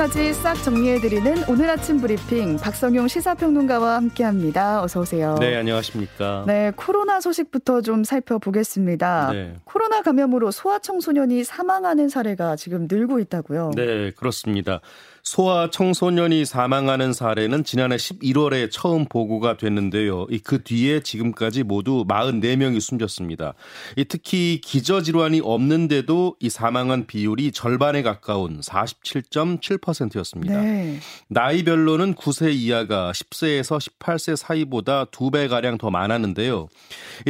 소식까지 싹 정리해드리는 오늘 아침 브리핑 박성용 시사평론가와 함께합니다. 어서 오세요. 네, 안녕하십니까. 네, 코로나 소식부터 좀 살펴보겠습니다. 네. 코로나 감염으로 소아청소년이 사망하는 사례가 지금 늘고 있다고요. 네, 그렇습니다. 소아 청소년이 사망하는 사례는 지난해 11월에 처음 보고가 됐는데요. 그 뒤에 지금까지 모두 44명이 숨졌습니다. 특히 기저 질환이 없는데도 이 사망한 비율이 절반에 가까운 47.7%였습니다. 네. 나이별로는 9세 이하가 10세에서 18세 사이보다 2배 가량 더 많았는데요.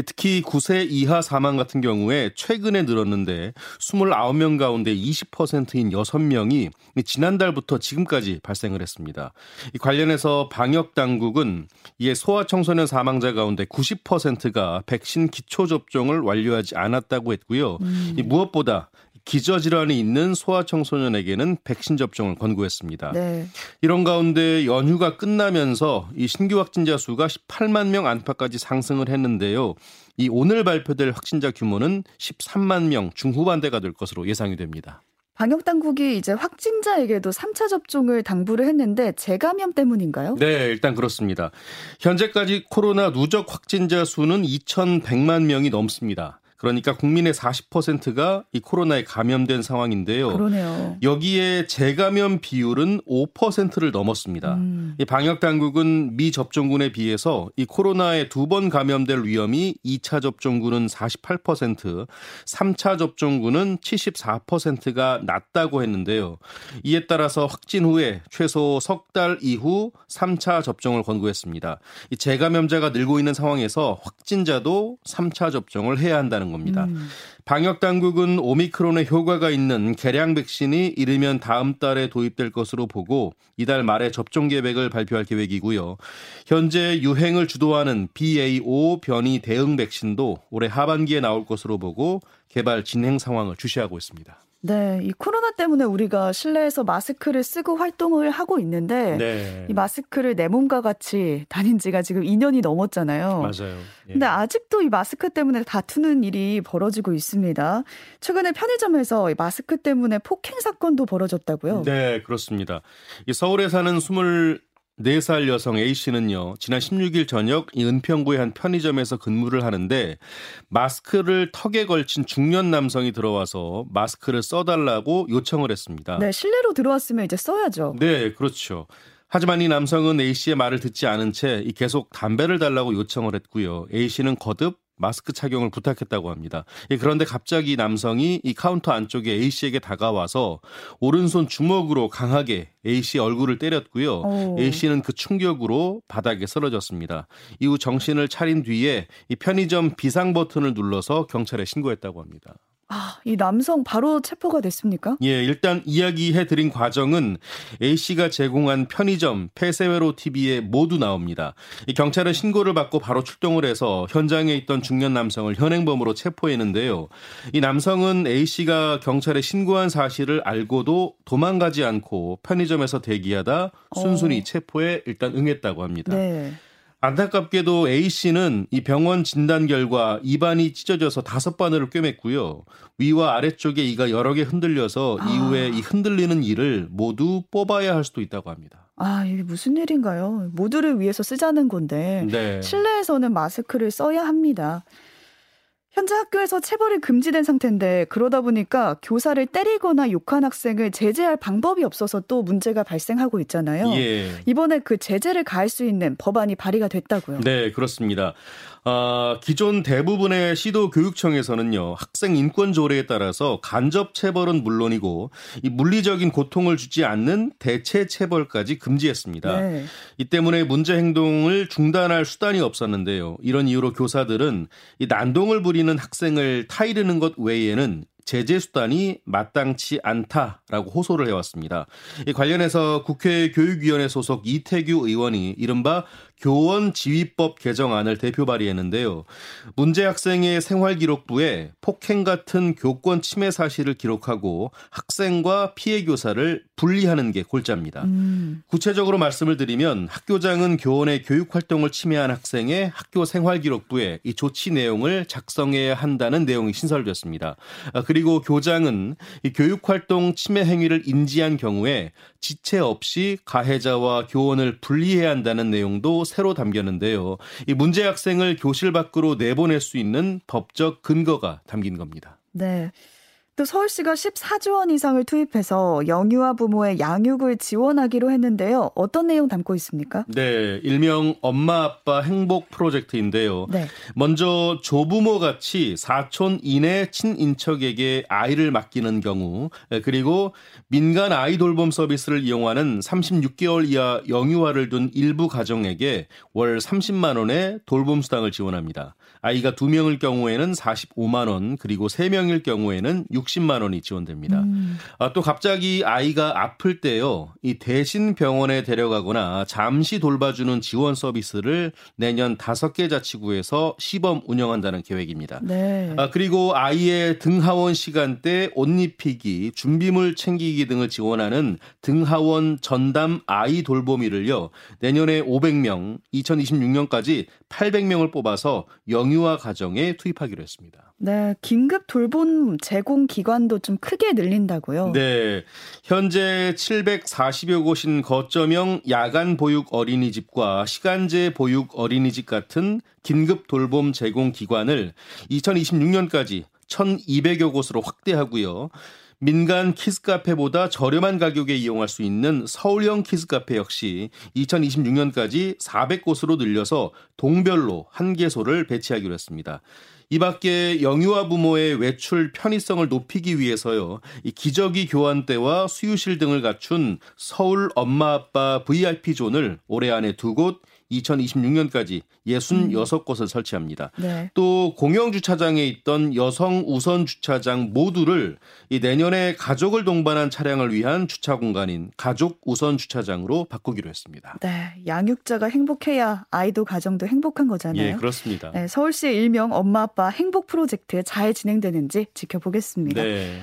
특히 9세 이하 사망 같은 경우에 최근에 늘었는데 29명 가운데 20%인 6명이 지난달부터 지금까지 발생을 했습니다. 이 관련해서 방역 당국은 이에 소아 청소년 사망자 가운데 90%가 백신 기초 접종을 완료하지 않았다고 했고요. 음. 무엇보다 기저질환이 있는 소아청소년에게는 백신 접종을 권고했습니다. 네. 이런 가운데 연휴가 끝나면서 이 신규 확진자 수가 18만 명 안팎까지 상승을 했는데요. 이 오늘 발표될 확진자 규모는 13만 명 중후반대가 될 것으로 예상이 됩니다. 방역 당국이 이제 확진자에게도 3차 접종을 당부를 했는데 재감염 때문인가요? 네, 일단 그렇습니다. 현재까지 코로나 누적 확진자 수는 2,100만 명이 넘습니다. 그러니까 국민의 40%가 이 코로나에 감염된 상황인데요. 그러네요. 여기에 재감염 비율은 5%를 넘었습니다. 음. 이 방역 당국은 미 접종군에 비해서 이 코로나에 두 번 감염될 위험이 2차 접종군은 48%, 3차 접종군은 74%가 낮다고 했는데요. 이에 따라서 확진 후에 최소 석 달 이후 3차 접종을 권고했습니다. 이 재감염자가 늘고 있는 상황에서 확진자도 3차 접종을 해야 한다는 겁니다. 음. 방역 당국은 오미크론의 효과가 있는 개량 백신이 이르면 다음 달에 도입될 것으로 보고 이달 말에 접종 계획을 발표할 계획이고요. 현재 유행을 주도하는 BA5 변이 대응 백신도 올해 하반기에 나올 것으로 보고 개발 진행 상황을 주시하고 있습니다. 네, 이 코로나 때문에 우리가 실내에서 마스크를 쓰고 활동을 하고 있는데 네. 이 마스크를 내 몸과 같이 다닌 지가 지금 2년이 넘었잖아요. 맞아요. 예. 근데 아직도 이 마스크 때문에 다투는 일이 벌어지고 있습니다. 최근에 편의점에서 이 마스크 때문에 폭행 사건도 벌어졌다고요? 네, 그렇습니다. 이 서울에 사는 20 4살 여성 A씨는요, 지난 16일 저녁 이 은평구의 한 편의점에서 근무를 하는데 마스크를 턱에 걸친 중년 남성이 들어와서 마스크를 써달라고 요청을 했습니다. 네, 실내로 들어왔으면 이제 써야죠. 네, 그렇죠. 하지만 이 남성은 A씨의 말을 듣지 않은 채 계속 담배를 달라고 요청을 했고요. A씨는 거듭 마스크 착용을 부탁했다고 합니다. 예, 그런데 갑자기 남성이 이 카운터 안쪽에 A 씨에게 다가와서 오른손 주먹으로 강하게 A 씨 얼굴을 때렸고요. 오. A 씨는 그 충격으로 바닥에 쓰러졌습니다. 이후 정신을 차린 뒤에 이 편의점 비상 버튼을 눌러서 경찰에 신고했다고 합니다. 아, 이 남성 바로 체포가 됐습니까? 예, 일단 이야기해 드린 과정은 A씨가 제공한 편의점 폐쇄회로 TV에 모두 나옵니다. 이 경찰은 신고를 받고 바로 출동을 해서 현장에 있던 중년 남성을 현행범으로 체포했는데요. 이 남성은 A씨가 경찰에 신고한 사실을 알고도 도망가지 않고 편의점에서 대기하다 순순히 어. 체포에 일단 응했다고 합니다. 네. 안타깝게도 A 씨는 이 병원 진단 결과 입안이 찢어져서 다섯 바늘을 꿰맸고요. 위와 아래쪽에 이가 여러 개 흔들려서 아. 이후에 이 흔들리는 이를 모두 뽑아야 할 수도 있다고 합니다. 아, 이게 무슨 일인가요? 모두를 위해서 쓰자는 건데 네. 실내에서는 마스크를 써야 합니다. 현재 학교에서 체벌이 금지된 상태인데 그러다 보니까 교사를 때리거나 욕한 학생을 제재할 방법이 없어서 또 문제가 발생하고 있잖아요. 예. 이번에 그 제재를 가할 수 있는 법안이 발의가 됐다고요. 네, 그렇습니다. 어, 기존 대부분의 시도 교육청에서는요 학생 인권 조례에 따라서 간접 체벌은 물론이고 이 물리적인 고통을 주지 않는 대체 체벌까지 금지했습니다. 네. 이 때문에 문제 행동을 중단할 수단이 없었는데요. 이런 이유로 교사들은 이 난동을 부리 는 학생을 타이르는 것 외에는 제재 수단이 마땅치 않다라고 호소를 해왔습니다. 이 관련해서 국회 교육위원회 소속 이태규 의원이 이른바 교원 지휘법 개정안을 대표 발의했는데요. 문제 학생의 생활 기록부에 폭행 같은 교권 침해 사실을 기록하고 학생과 피해 교사를 분리하는 게 골자입니다. 음. 구체적으로 말씀을 드리면 학교장은 교원의 교육 활동을 침해한 학생의 학교 생활 기록부에 이 조치 내용을 작성해야 한다는 내용이 신설됐습니다. 아, 그리고 교장은 이 교육 활동 침해 행위를 인지한 경우에 지체 없이 가해자와 교원을 분리해야 한다는 내용도 새로 담겼는데요. 이 문제 학생을 교실 밖으로 내보낼 수 있는 법적 근거가 담긴 겁니다. 네. 또 서울시가 14조 원 이상을 투입해서 영유아 부모의 양육을 지원하기로 했는데요. 어떤 내용 담고 있습니까? 네, 일명 엄마 아빠 행복 프로젝트인데요. 네. 먼저 조부모 같이 사촌 이내 친인척에게 아이를 맡기는 경우, 그리고 민간 아이 돌봄 서비스를 이용하는 36개월 이하 영유아를 둔 일부 가정에게 월 30만 원의 돌봄 수당을 지원합니다. 아이가 2명일 경우에는 45만 원, 그리고 3명일 경우에는 60만 원이 지원됩니다. 음. 아, 또 갑자기 아이가 아플 때요. 이 대신 병원에 데려가거나 잠시 돌봐주는 지원 서비스를 내년 5개 자치구에서 시범 운영한다는 계획입니다. 네. 아, 그리고 아이의 등하원 시간대 옷 입히기, 준비물 챙기기 등을 지원하는 등하원 전담 아이 돌보미를요. 내년에 500명, 2026년까지 800명을 뽑아서 영유아 가정에 투입하기로 했습니다. 네, 긴급 돌봄 제공 기관도 좀 크게 늘린다고요? 네. 현재 740여 곳인 거점형 야간 보육 어린이집과 시간제 보육 어린이집 같은 긴급 돌봄 제공 기관을 2026년까지 1,200여 곳으로 확대하고요. 민간 키즈카페보다 저렴한 가격에 이용할 수 있는 서울형 키즈카페 역시 2026년까지 400곳으로 늘려서 동별로 한 개소를 배치하기로 했습니다. 이 밖에 영유아 부모의 외출 편의성을 높이기 위해서요. 이 기저귀 교환대와 수유실 등을 갖춘 서울 엄마 아빠 VIP 존을 올해 안에 두 곳, 2026년까지 66곳을 음. 설치합니다. 네. 또 공영 주차장에 있던 여성 우선 주차장 모두를 이 내년에 가족을 동반한 차량을 위한 주차 공간인 가족 우선 주차장으로 바꾸기로 했습니다. 네, 양육자가 행복해야 아이도 가정도 행복한 거잖아요. 예, 그렇습니다. 네, 서울시의 일명 엄마 아빠 행복 프로젝트 잘 진행되는지 지켜보겠습니다. 네.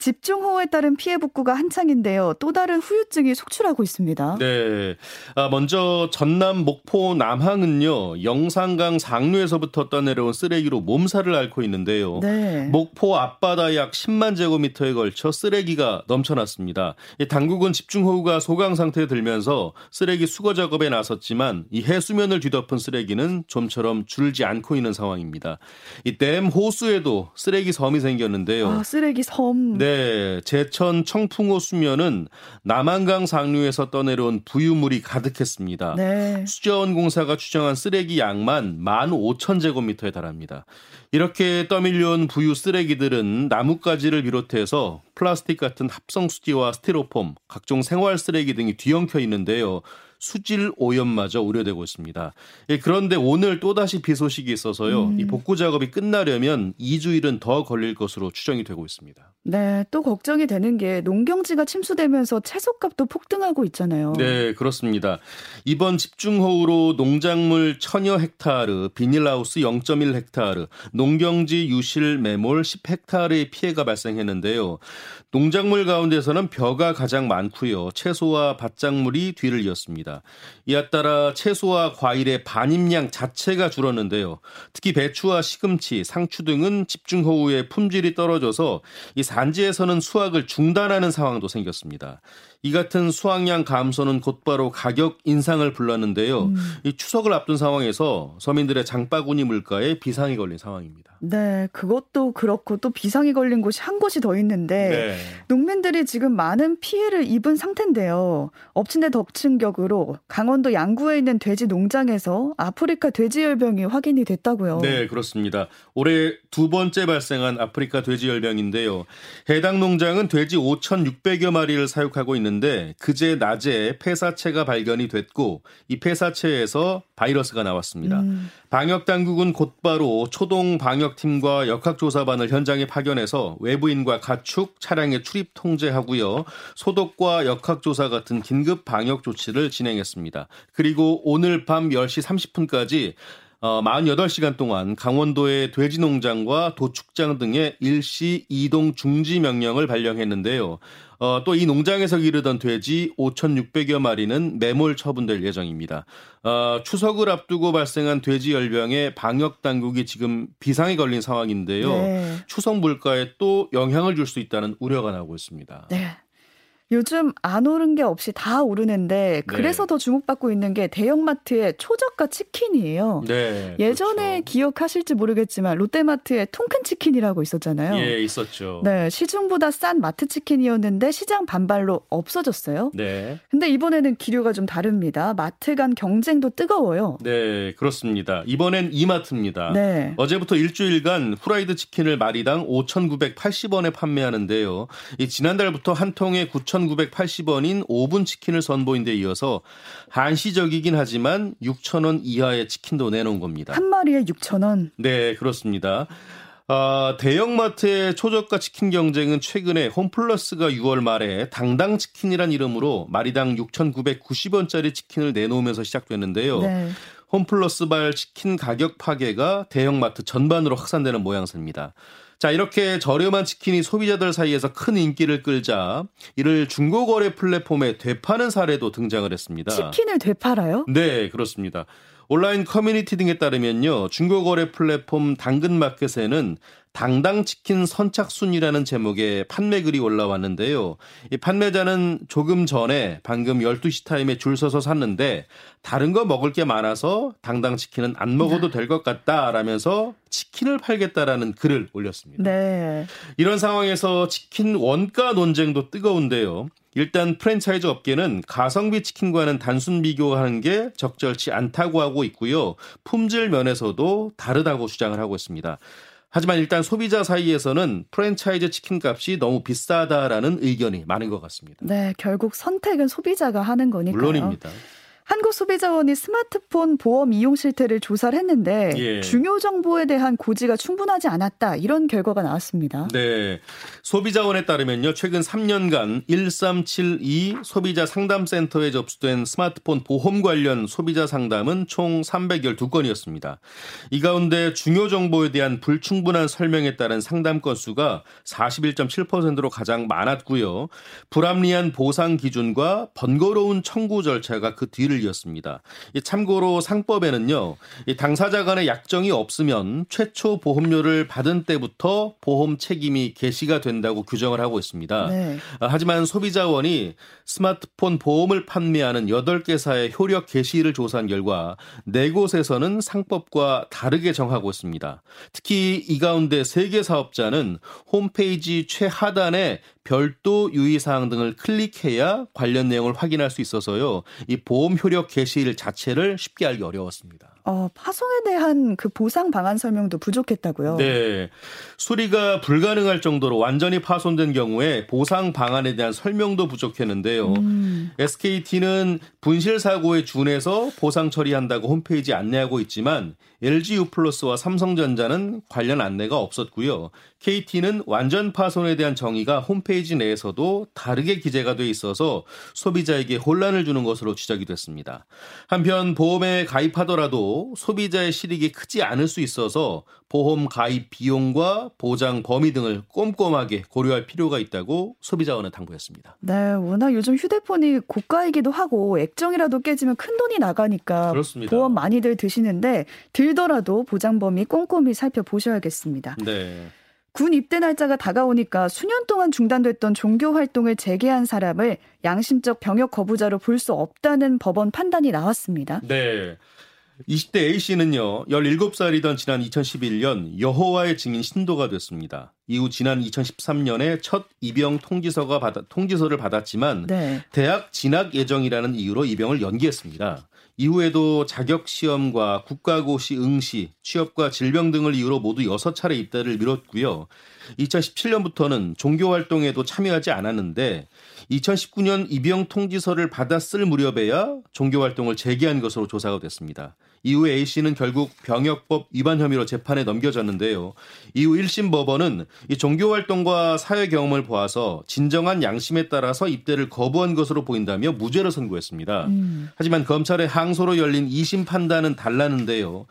집중호우에 따른 피해 복구가 한창인데요. 또 다른 후유증이 속출하고 있습니다. 네. 아, 먼저 전남 목포 남항은요. 영산강 상류에서부터 떠내려온 쓰레기로 몸살을 앓고 있는데요. 네. 목포 앞바다 약 10만 제곱미터에 걸쳐 쓰레기가 넘쳐났습니다. 당국은 집중호우가 소강 상태에 들면서 쓰레기 수거 작업에 나섰지만 이 해수면을 뒤덮은 쓰레기는 좀처럼 줄지 않고 있는 상황입니다. 이 댐 호수에도 쓰레기 섬이 생겼는데요. 아, 쓰레기 섬. 네. 네, 제천 청풍호 수면은 남한강 상류에서 떠내려온 부유물이 가득했습니다. 네. 수자원공사가 추정한 쓰레기 양만 15,000제곱미터에 달합니다. 이렇게 떠밀려온 부유 쓰레기들은 나뭇가지를 비롯해서 플라스틱 같은 합성 수지와 스티로폼, 각종 생활 쓰레기 등이 뒤엉켜 있는데요. 수질 오염마저 우려되고 있습니다. 예, 그런데 오늘 또다시 비 소식이 있어서요. 음. 이 복구 작업이 끝나려면 2주일은 더 걸릴 것으로 추정이 되고 있습니다. 네, 또 걱정이 되는 게 농경지가 침수되면서 채소값도 폭등하고 있잖아요. 네, 그렇습니다. 이번 집중호우로 농작물 천여 헥타르, 비닐하우스 0.1 헥타르, 농경지 유실 매몰 10 헥타르의 피해가 발생했는데요. 농작물 가운데서는 벼가 가장 많고요. 채소와 밭작물이 뒤를 이었습니다. 이에 따라 채소와 과일의 반입량 자체가 줄었는데요. 특히 배추와 시금치, 상추 등은 집중 호우에 품질이 떨어져서 이 산지에서는 수확을 중단하는 상황도 생겼습니다. 이 같은 수확량 감소는 곧바로 가격 인상을 불렀는데요. 음. 이 추석을 앞둔 상황에서 서민들의 장바구니 물가에 비상이 걸린 상황입니다. 네, 그것도 그렇고 또 비상이 걸린 곳이 한 곳이 더 있는데 네. 농민들이 지금 많은 피해를 입은 상태인데요. 엎친 데 덮친 격으로 강원도 양구에 있는 돼지 농장에서 아프리카 돼지열병이 확인이 됐다고요. 네, 그렇습니다. 올해 두 번째 발생한 아프리카 돼지열병인데요. 해당 농장은 돼지 5,600여 마리를 사육하고 있는 있는데 그제 낮에 폐사체가 발견이 됐고 이 폐사체에서 바이러스가 나왔습니다. 음. 방역 당국은 곧바로 초동 방역팀과 역학조사반을 현장에 파견해서 외부인과 가축 차량의 출입 통제하고요. 소독과 역학조사 같은 긴급 방역 조치를 진행했습니다. 그리고 오늘 밤 10시 30분까지 어, 48시간 동안 강원도의 돼지 농장과 도축장 등의 일시 이동 중지 명령을 발령했는데요. 어, 또 이 농장에서 기르던 돼지 5,600여 마리는 매몰 처분될 예정입니다. 어, 추석을 앞두고 발생한 돼지 열병에 방역 당국이 지금 비상에 걸린 상황인데요. 네. 추석 물가에 또 영향을 줄 수 있다는 우려가 나오고 있습니다. 네. 요즘 안 오른 게 없이 다 오르는데 네. 그래서 네. 더 주목받고 있는 게 대형마트의 초저가 치킨이에요. 네, 예전에 그렇죠. 기억하실지 모르겠지만 롯데마트의 통큰 치킨이라고 있었잖아요. 예, 있었죠. 네, 시중보다 싼 마트 치킨이었는데 시장 반발로 없어졌어요. 네. 근데 이번에는 기류가 좀 다릅니다. 마트 간 경쟁도 뜨거워요. 네, 그렇습니다. 이번엔 이마트입니다. 네. 어제부터 일주일간 후라이드 치킨을 마리당 5,980원에 판매하는데요. 이 지난달부터 한 통에 9,980원인 오븐 치킨을 선보인 데 이어서 한시적이긴 하지만 6,000원 이하의 치킨도 내놓은 겁니다. 한 마리에 6,000원? 네, 그렇습니다. 아, 대형마트의 초저가 치킨 경쟁은 최근에 홈플러스가 6월 말에 당당 치킨이란 이름으로 마리당 6,990원짜리 치킨을 내놓으면서 시작됐는데요. 네. 홈플러스발 치킨 가격 파괴가 대형마트 전반으로 확산되는 모양새입니다. 자, 이렇게 저렴한 치킨이 소비자들 사이에서 큰 인기를 끌자 이를 중고거래 플랫폼에 되파는 사례도 등장을 했습니다. 치킨을 되팔아요? 네, 그렇습니다. 온라인 커뮤니티 등에 따르면요. 중고 거래 플랫폼 당근마켓에는 당당치킨 선착순이라는 제목의 판매글이 올라왔는데요. 이 판매자는 조금 전에 방금 12시 타임에 줄 서서 샀는데 다른 거 먹을 게 많아서 당당치킨은 안 먹어도 될 것 같다라면서 치킨을 팔겠다라는 글을 올렸습니다. 네. 이런 상황에서 치킨 원가 논쟁도 뜨거운데요. 일단 프랜차이즈 업계는 가성비 치킨과는 단순 비교하는 게 적절치 않다고 하고 있고요. 품질 면에서도 다르다고 주장을 하고 있습니다. 하지만 일단 소비자 사이에서는 프랜차이즈 치킨 값이 너무 비싸다라는 의견이 많은 것 같습니다. 네, 결국 선택은 소비자가 하는 거니까요. 물론입니다. 한국소비자원이 스마트폰 보험 이용 실태를 조사를 했는데 예. 중요 정보에 대한 고지가 충분하지 않았다 이런 결과가 나왔습니다. 네. 소비자원에 따르면요. 최근 3년간 1372 소비자 상담센터에 접수된 스마트폰 보험 관련 소비자 상담은 총 312건이었습니다. 이 가운데 중요 정보에 대한 불충분한 설명에 따른 상담 건수가 41.7%로 가장 많았고요. 불합리한 보상 기준과 번거로운 청구 절차가 그 뒤를 이었습니다. 참고로 상법에는요, 당사자 간의 약정이 없으면 최초 보험료를 받은 때부터 보험 책임이 개시가 된다고 규정을 하고 있습니다. 네. 아, 하지만 소비자원이 스마트폰 보험을 판매하는 8개사의 효력 개시를 조사한 결과 4곳에서는 상법과 다르게 정하고 있습니다. 특히 이 가운데 3개 사업자는 홈페이지 최하단에 별도 유의사항 등을 클릭해야 관련 내용을 확인할 수 있어서요. 이 보험 효력 개시일 자체를 쉽게 알기 어려웠습니다. 어, 파송에 대한 그 보상 방안 설명도 부족했다고요? 네. 수리가 불가능할 정도로 완전히 파손된 경우에 보상 방안에 대한 설명도 부족했는데요. 음. SKT는 분실 사고에 준해서 보상 처리한다고 홈페이지 안내하고 있지만 LG U+와 삼성전자는 관련 안내가 없었고요. KT는 완전 파손에 대한 정의가 홈페이지 내에서도 다르게 기재가 돼 있어서 소비자에게 혼란을 주는 것으로 지적이 됐습니다. 한편 보험에 가입하더라도 소비자의 실익이 크지 않을 수 있어서 보험 가입 비용과 보장 범위 등을 꼼꼼하게 고려할 필요가 있다고 소비자원은 당부했습니다. 네, 워낙 요즘 휴대폰이 고가이기도 하고 액정이라도 깨지면 큰 돈이 나가니까 그렇습니다. 보험 많이들 드시는데 들더라도 보장 범위 꼼꼼히 살펴보셔야겠습니다. 네. 군 입대 날짜가 다가오니까 수년 동안 중단됐던 종교 활동을 재개한 사람을 양심적 병역 거부자로 볼 수 없다는 법원 판단이 나왔습니다. 네. 20대 A씨는요, 17살이던 지난 2011년 여호와의 증인 신도가 됐습니다. 이후 지난 2013년에 첫 입영 통지서가 받아, 통지서를 받았지만 네. 대학 진학 예정이라는 이유로 입영을 연기했습니다. 이후에도 자격 시험과 국가고시 응시, 취업과 질병 등을 이유로 모두 6차례 입대를 미뤘고요. 2017년부터는 종교 활동에도 참여하지 않았는데 2019년 입영 통지서를 받았을 무렵에야 종교 활동을 재개한 것으로 조사가 됐습니다. 이후 A 씨는 결국 병역법 위반 혐의로 재판에 넘겨졌는데요. 이후 1심 법원은 이 종교 활동과 사회 경험을 보아서 진정한 양심에 따라서 입대를 거부한 것으로 보인다며 무죄를 선고했습니다. 음. 하지만 검찰의 항소로 열린 2심 판단은 달랐는데요.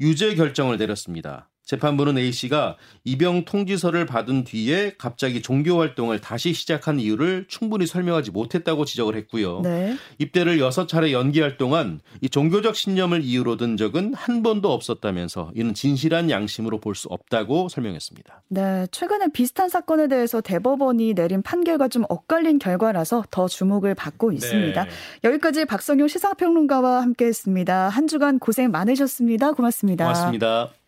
유죄 결정을 내렸습니다. 재판부는 A 씨가 입영 통지서를 받은 뒤에 갑자기 종교 활동을 다시 시작한 이유를 충분히 설명하지 못했다고 지적을 했고요. 네. 입대를 6차례 연기할 동안 이 종교적 신념을 이유로 든 적은 한 번도 없었다면서 이는 진실한 양심으로 볼 수 없다고 설명했습니다. 네, 최근에 비슷한 사건에 대해서 대법원이 내린 판결과 좀 엇갈린 결과라서 더 주목을 받고 있습니다. 네. 여기까지 박성용 시사평론가와 함께했습니다. 한 주간 고생 많으셨습니다. 고맙습니다. 고맙습니다.